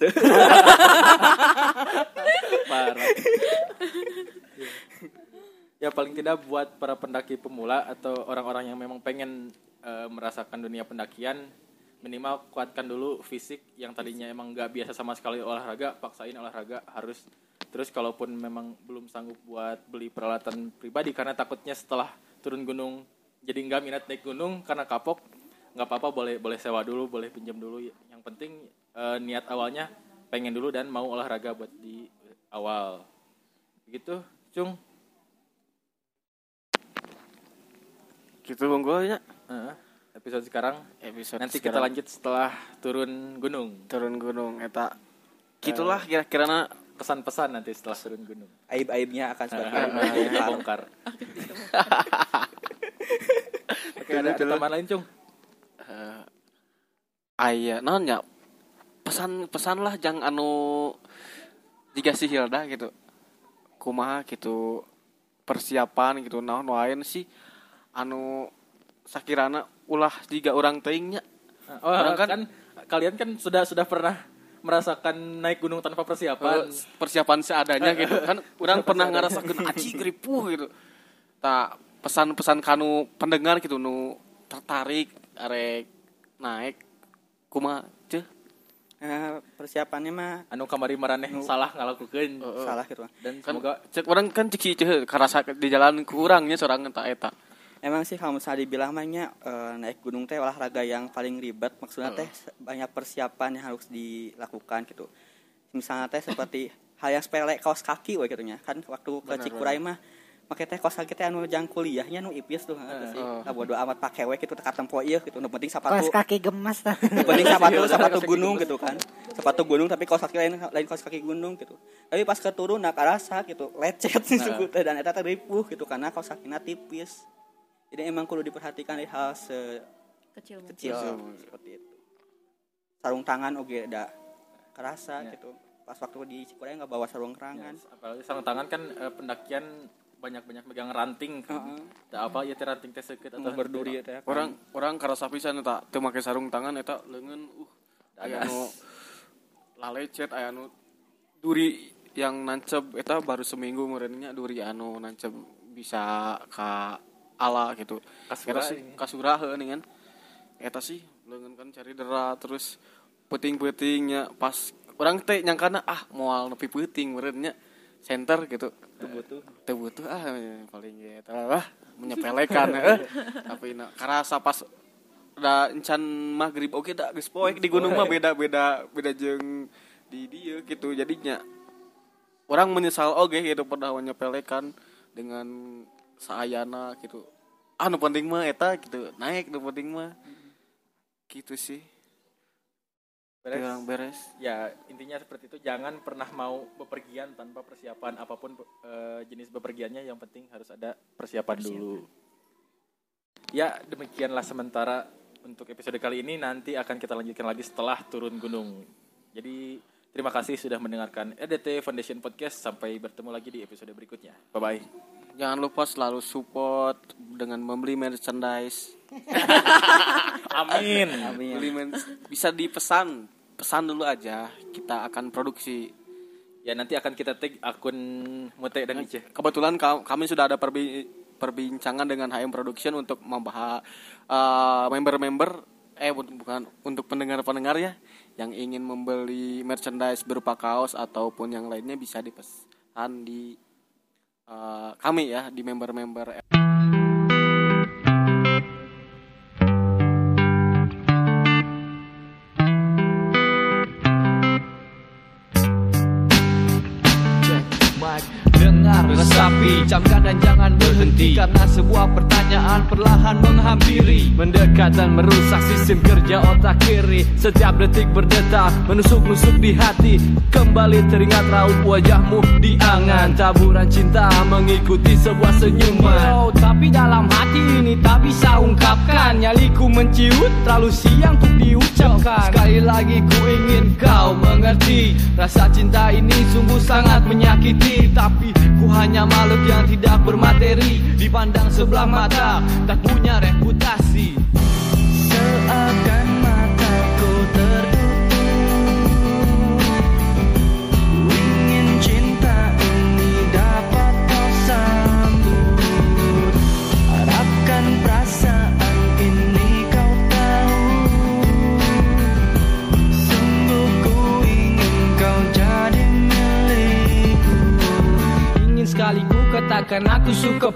Parah. ya paling tidak buat para pendaki pemula atau orang-orang yang memang pengen eh, merasakan dunia pendakian minimal kuatkan dulu fisik yang tadinya emang nggak biasa sama sekali olahraga paksain olahraga harus. Terus kalaupun memang belum sanggup buat beli peralatan pribadi karena takutnya setelah turun gunung jadi nggak minat naik gunung karena kapok nggak apa-apa boleh boleh sewa dulu boleh pinjam dulu. Yang penting eh, niat awalnya pengen dulu dan mau olahraga buat di awal. Begitu cung gitu monggo ya. Heeh. episode sekarang. Episode nanti kita sekarang. lanjut setelah turun gunung. Turun gunung eta gitulah kira-kira pesan-pesan nanti setelah turun gunung. Aib-aibnya akan sebagai kita bongkar oke ada, ada tambahan lain cung? Eh aya naon ya? Pesan pesan lah jangan anu jika si Hilda gitu. Kumaha gitu persiapan gitu naon lain sih anu sakirana ulah jika orang teingnya oh, Orang kan, kan- kalian kan sudah sudah pernah merasakan naik gunung tanpa persiapan. Persiapan seadanya gitu. Kan orang pernah ngerasakan aci ripuh gitu. Tak pesan-pesan kanu pendengar gitu nu tertarik arek naik kumaha ceh Eh, persiapannya mah anu kamari maraneh salah ngalakukeun. salah gitu dan kan semoga cek orang kan cek ceh karasa di jalan kurangnya seorang eta eta Emang sih kalau misalnya dibilang mahnya eh, naik gunung teh olahraga yang paling ribet maksudnya teh banyak persiapan yang harus dilakukan gitu. Misalnya teh seperti hal yang sepele kaos kaki we gitu. Kan waktu ke Cikuray mah make teh kaos kaki teh anu jang kuliahnya nu ipis tuh gitu sih. Lah bodo amat pakai we gitu tekat tempo ieu gitu. Nu penting sepatu Kaos kaki gemas tah. penting sepatu sepatu gunung gitu kan. Sepatu gunung tapi kaos kaki lain lain kaos kaki gunung gitu. Tapi pas keturun nah karasa gitu lecet sih teh dan eta teh ripuh gitu karena kaos kakina tipis. Jadi emang kudu diperhatikan di hal se kecil mungkin. kecil seperti itu. Sarung tangan oke ada kerasa gitu. Pas waktu di Cikuray nggak bawa sarung tangan apalagi sarung tangan kan eh, pendakian banyak-banyak megang ranting kan. Heeh. Da apa ya teh ranting teh seukeut mau berduri ya teh orang orang karasa pisan eta teu make sarung tangan eta leungeun uh aya nu lalecet aya nu duri yang nancep eta baru seminggu merenya duri anu nancep bisa ka ala gitu. Kasura sih kasura nih kan eta sih leungeun kan cari dera terus peuting-peutingnya pas orang teh nyangkana ah moal nepi peuting merenya center gitu. Butuh. Teu butuh ah paling gitu lah menyepelekan eh. tapi na karasa pas da encan maghrib oke da geus poek di gunung mah beda beda beda jeung di dia gitu. Jadinya orang menyesal oge gitu pernah menyepelekan dengan saayana gitu. Ah nu penting mah eta gitu. Naik nu penting mah. Gitu sih. Beres. Orang beres. Ya intinya seperti itu. Jangan pernah mau bepergian tanpa persiapan apa pun eh, jenis bepergiannya. Yang penting harus ada persiapan, dulu. Ya demikianlah sementara untuk episode kali ini. Nanti akan kita lanjutkan lagi setelah turun gunung. Jadi terima kasih sudah mendengarkan EDT Foundation Podcast. Sampai bertemu lagi di episode berikutnya. Bye bye jangan lupa selalu support dengan membeli merchandise. Amin. Beli men- bisa dipesan, pesan dulu aja. Kita akan produksi. Ya nanti akan kita tag akun Mute dan Ice. Kebetulan ka- kami sudah ada perbi- perbincangan dengan HM Production untuk membahas eh, member-member eh bu- bukan untuk pendengar-pendengar ya yang ingin membeli merchandise berupa kaos ataupun yang lainnya bisa dipesan di eh, kami ya di member-member Dengar resapi, camkan dan jangan Karena sebuah pertanyaan perlahan menghampiri. Mendekat dan merusak sistem kerja otak kiri. Setiap detik berdetak, menusuk-nusuk di hati. Kembali teringat raut wajahmu di angan. Taburan cinta mengikuti sebuah senyuman. Tapi dalam hati ini tak bisa ungkapkan. Nyaliku menciut, terlalu siang untuk diucapkan. Sekali lagi ku ingin kau mengerti Rasa cinta ini sungguh sangat menyakiti. Tapi ku hanya makhluk yang tidak bermateri Dipandang sebelah mata, tak punya reputasi. Seakan mataku tertutup. Ingin cinta ini dapat kau sambut. Harapkan perasaan ini kau tahu. Sungguh ku ingin kau jadi milikku. Ingin sekali ku katakan aku suka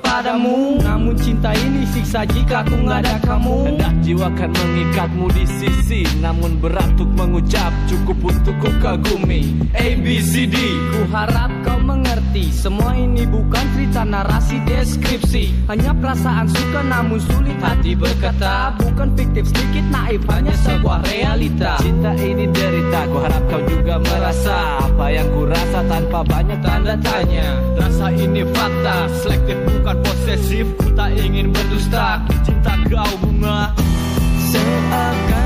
siksa jika aku nggak ada kamu. Hendak jiwa kan mengikatmu di sisi Namun berat untuk mengucap cukup untuk ku kagumi. A, B, C, D. Ku harap kau mengerti Semua ini bukan cerita narasi deskripsi. Hanya perasaan suka namun sulit hati berkata. Bukan fiktif sedikit naif hanya sebuah realita. Cinta ini derita Ku harap kau juga merasa. Apa yang ku rasa tanpa banyak tanda tanya. Rasa ini fakta Selektif bukan posesif. Ku tak ingin berdusta Cinta kau bunga. Seakan